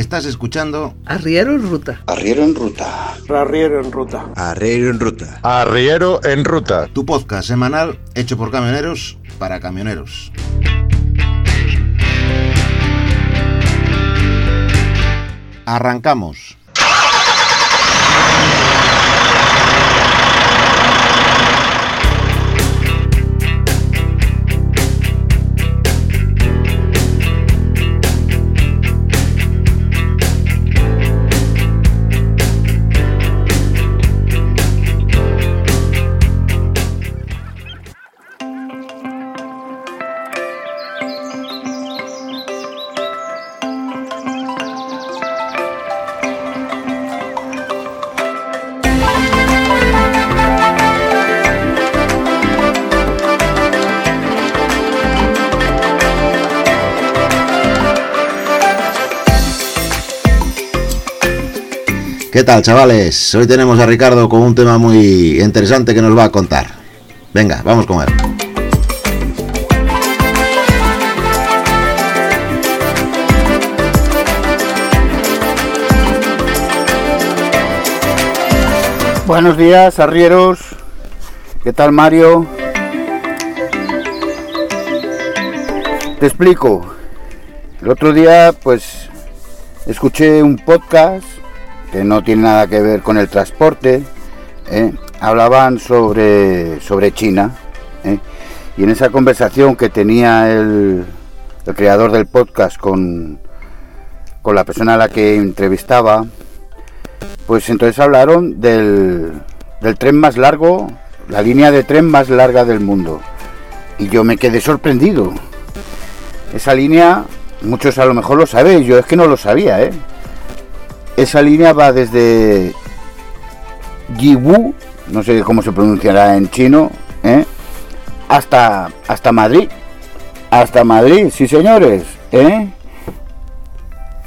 Estás escuchando Arriero en Ruta. Arriero en Ruta. Arriero en Ruta. Arriero en Ruta. Arriero en Ruta. Tu podcast semanal hecho por camioneros para camioneros. Arrancamos. ¿Qué tal, chavales? Hoy tenemos a Ricardo con un tema muy interesante que nos va a contar. Venga, vamos con él. Buenos días, arrieros. ¿Qué tal, Mario? Te explico. El otro día, pues, escuché un podcast que no tiene nada que ver con el transporte. ¿eh? Hablaban sobre, sobre China. ¿eh? Y en esa conversación que tenía el, creador del podcast con, con la persona a la que entrevistaba, pues entonces hablaron del, del tren más largo, la línea de tren más larga del mundo. Y yo me quedé sorprendido. Esa línea, muchos a lo mejor lo sabéis, yo es que no lo sabía, ¿eh? Esa línea va desde Yiwu, no sé cómo se pronunciará en chino, ¿eh? hasta, hasta Madrid. Hasta Madrid, sí señores. ¿eh?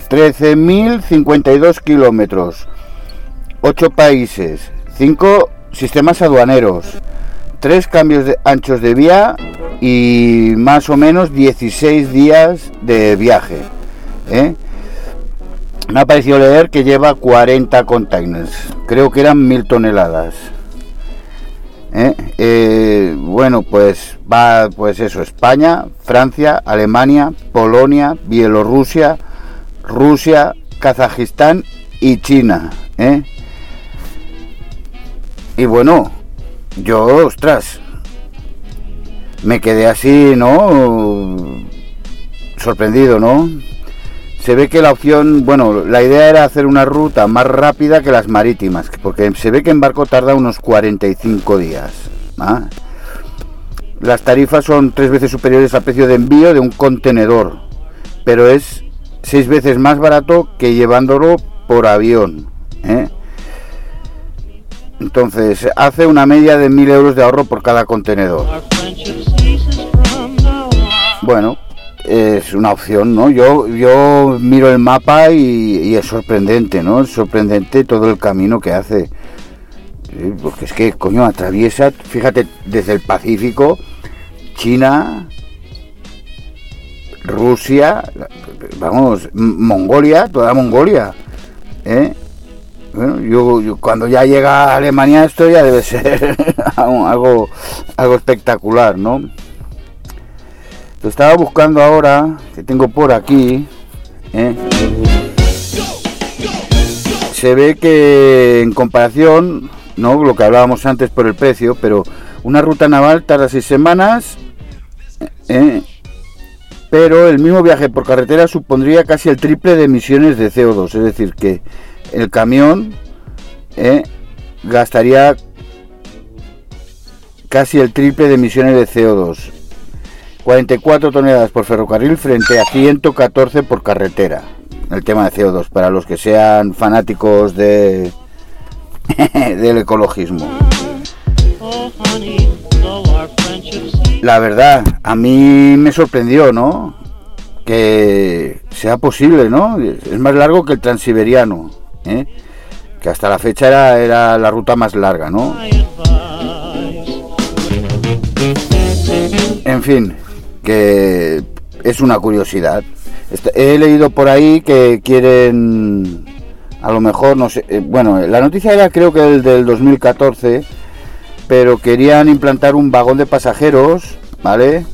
13.052 kilómetros. 8 países. 5 sistemas aduaneros. 3 cambios de anchos de vía y más o menos 16 días de viaje. ¿eh? Me ha parecido leer que lleva 40 containers. Creo que eran mil toneladas. ¿Eh? Eh, bueno, pues va, pues eso, España, Francia, Alemania, Polonia, Bielorrusia, Rusia, Kazajistán y China. ¿eh? Y bueno, yo, ostras, me quedé así, ¿no? Sorprendido, ¿no? Se ve que la opción, bueno, la idea era hacer una ruta más rápida que las marítimas, porque se ve que en barco tarda unos 45 días. ¿ah? Las tarifas son tres veces superiores al precio de envío de un contenedor, pero es seis veces más barato que llevándolo por avión. ¿eh? Entonces, hace una media de mil euros de ahorro por cada contenedor. Bueno, es una opción, ¿no? Yo, yo miro el mapa y, es sorprendente, ¿no? Es sorprendente todo el camino que hace. Porque es que, coño, atraviesa, fíjate, desde el Pacífico, China, Rusia, vamos, Mongolia, toda Mongolia, ¿eh? Bueno, yo, cuando ya llega a Alemania esto ya debe ser algo, algo espectacular, ¿no? Lo estaba buscando ahora, que tengo por aquí. ¿eh? Se ve que en comparación, no lo que hablábamos antes por el precio, pero una ruta naval tarda seis semanas, ¿eh? pero el mismo viaje por carretera supondría casi el triple de emisiones de CO2, es decir, que el camión ¿eh? gastaría casi el triple de emisiones de CO2 44 toneladas por ferrocarril frente a 114 por carretera. El tema de CO2, para los que sean fanáticos de del ecologismo. La verdad, a mí me sorprendió, ¿no? Que sea posible, ¿no? Es más largo que el transiberiano, ¿eh? que hasta la fecha era, era la ruta más larga, ¿no? En fin, que es una curiosidad. He leído por ahí que quieren, a lo mejor, no sé, eh, bueno, la noticia era creo que el del 2014, pero querían implantar un vagón de pasajeros, ¿vale?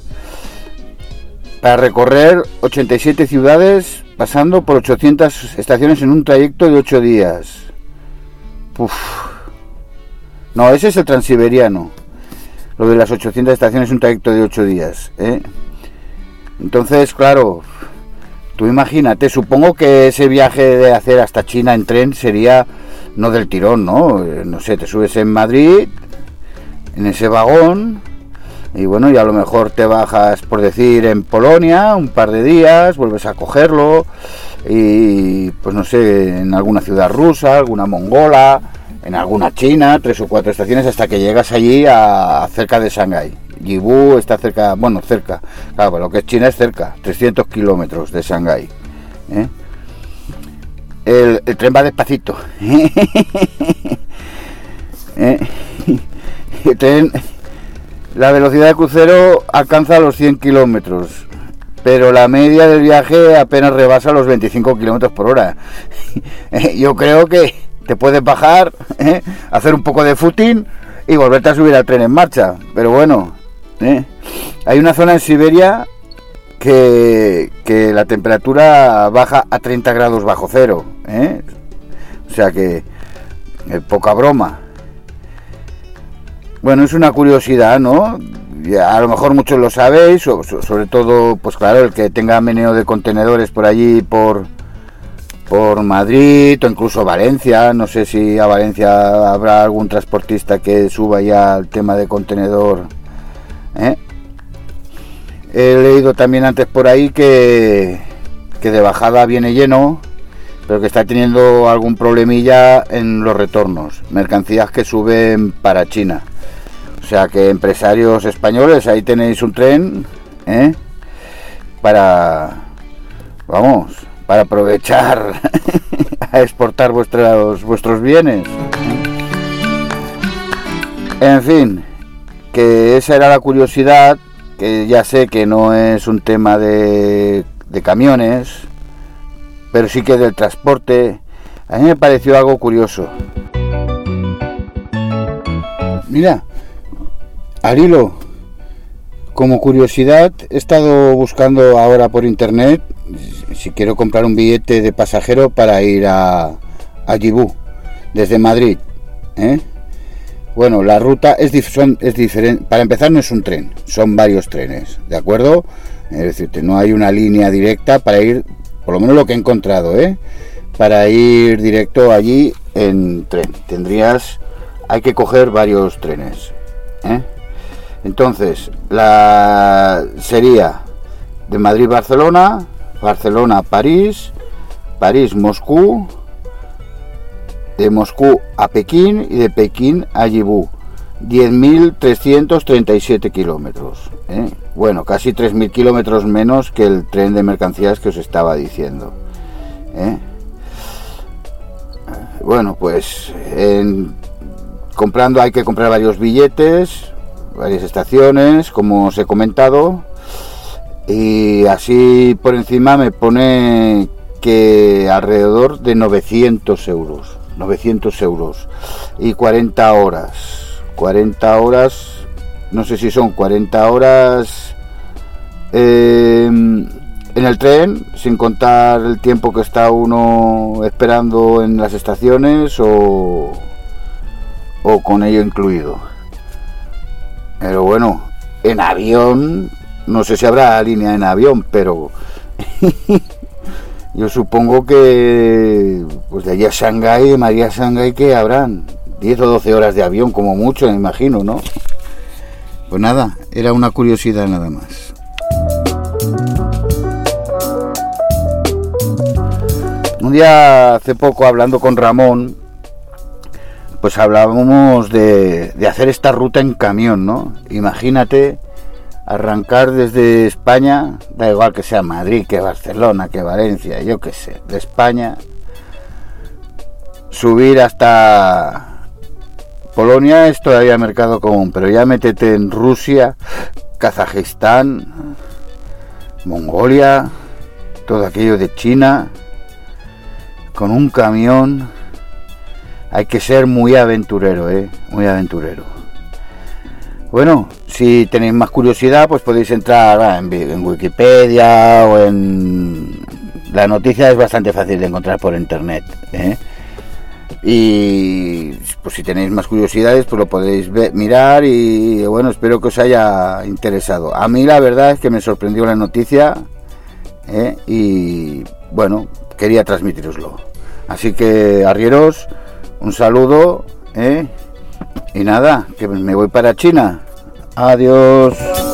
Para recorrer 87 ciudades pasando por 800 estaciones en un trayecto de 8 días. Uf. No, ese es el transiberiano. Lo de las 800 estaciones, un trayecto de 8 días. ¿eh? Entonces, claro, tú imagínate, supongo que ese viaje de hacer hasta China en tren sería no del tirón, ¿no? Eh, no sé, te subes en Madrid, en ese vagón, y bueno, y a lo mejor te bajas, por decir, en Polonia un par de días, vuelves a cogerlo, y pues no sé, en alguna ciudad rusa, alguna mongola, en alguna China, tres o cuatro estaciones hasta que llegas allí a, cerca de Shanghái. Yibu está cerca, bueno, cerca, claro, lo que es China es cerca, 300 kilómetros de Shanghái. ¿eh? El, tren va despacito. ¿Eh? El tren, la velocidad de crucero alcanza los 100 kilómetros, pero la media del viaje apenas rebasa los 25 kilómetros por hora. Yo creo que te puedes bajar, ¿eh? hacer un poco de footing y volverte a subir al tren en marcha. Pero bueno, ¿eh? hay una zona en Siberia que, la temperatura baja a 30 grados bajo cero. ¿eh? O sea que poca broma. Bueno, es una curiosidad, ¿no? A lo mejor muchos lo sabéis, sobre todo, pues claro, el que tenga meneo de contenedores por allí, por, por Madrid o incluso Valencia. No sé si a Valencia habrá algún transportista que suba ya al tema de contenedor. ¿eh? He leído también antes por ahí que, que de bajada viene lleno, pero que está teniendo algún problemilla en los retornos. Mercancías que suben para China. O sea que empresarios españoles, ahí tenéis un tren ¿eh? para, vamos, para aprovechar a exportar vuestros, vuestros bienes. En fin, que esa era la curiosidad, que ya sé que no es un tema de, de camiones, pero sí que del transporte. A mí me pareció algo curioso. Mira, Arilo, como curiosidad, he estado buscando ahora por internet si quiero comprar un billete de pasajero para ir a, a desde Madrid. ¿eh? Bueno, la ruta es, es diferente. Para empezar, no es un tren, son varios trenes, ¿de acuerdo? Es decir, no hay una línea directa para ir, por lo menos lo que he encontrado, ¿eh? Para ir directo allí en tren. Tendrías, hay que coger varios trenes. ¿eh? Entonces, la sería de Madrid-Barcelona, Barcelona-París, París-Moscú, de Moscú a Pekín y de Pekín a Yibú. 10.337 kilómetros. ¿eh? Bueno, casi 3.000 kilómetros menos que el tren de mercancías que os estaba diciendo. ¿eh? Bueno, pues comprando hay que comprar varios billetes, varias estaciones, como os he comentado y así por encima me pone que alrededor de 900 euros 900 euros. Y 40 horas 40 horas no sé si son 40 horas em, en el tren sin contar el tiempo que está uno esperando en las estaciones o, o con ello incluido. Pero bueno en avión no sé si habrá línea en avión, pero yo supongo que pues de allí a Shanghái, María Shanghái, que habrán 10 o 12 horas de avión como mucho, me imagino, ¿no? Pues nada, era una curiosidad nada más. Un día hace poco hablando con Ramón, pues hablábamos de hacer esta ruta en camión, ¿no? Imagínate arrancar desde España, da igual que sea Madrid, que Barcelona, que Valencia, yo qué sé, de España, subir hasta Polonia es todavía mercado común, pero ya métete en Rusia, Kazajistán, Mongolia, todo aquello de China, con un camión. Hay que ser muy aventurero, ¿eh? Muy aventurero. Bueno, si tenéis más curiosidad, pues podéis entrar en, Wikipedia o en... La noticia es bastante fácil de encontrar por internet. ¿eh? Y pues si tenéis más curiosidades, pues lo podéis mirar y bueno, espero que os haya interesado. A mí la verdad es que me sorprendió la noticia ¿eh? y bueno, quería transmitiroslo. Así que arrieros, un saludo ¿eh? Y nada, que me voy para China. Adiós.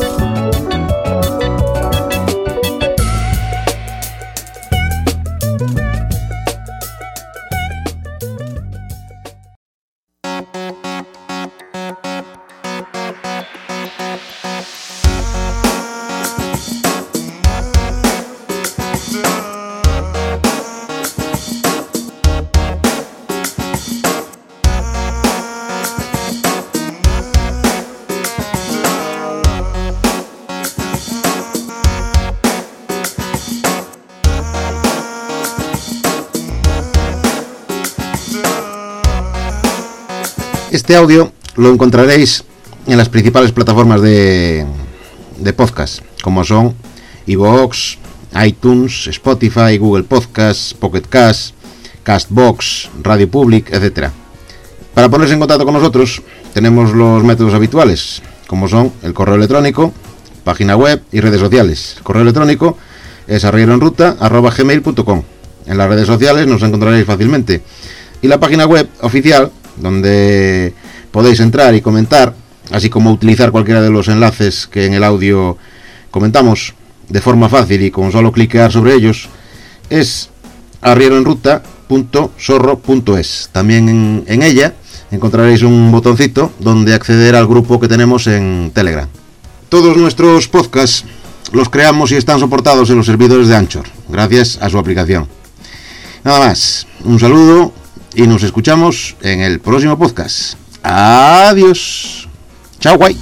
Este audio lo encontraréis en las principales plataformas de, de podcast, como son iVoox, iTunes, Spotify, Google Podcasts, Pocket Cast, Castbox, Radio Public, etc. Para ponerse en contacto con nosotros tenemos los métodos habituales, como son el correo electrónico, página web y redes sociales. Correo electrónico es arrieroenruta.gmail.com En las redes sociales nos encontraréis fácilmente. Y la página web oficial donde podéis entrar y comentar, así como utilizar cualquiera de los enlaces que en el audio comentamos de forma fácil y con solo cliquear sobre ellos, es arrieroenruta.sorro.es. También en, en ella encontraréis un botoncito donde acceder al grupo que tenemos en Telegram. Todos nuestros podcasts los creamos y están soportados en los servidores de Anchor, gracias a su aplicación. Nada más, un saludo y nos escuchamos en el próximo podcast. Adiós. Chao, guay.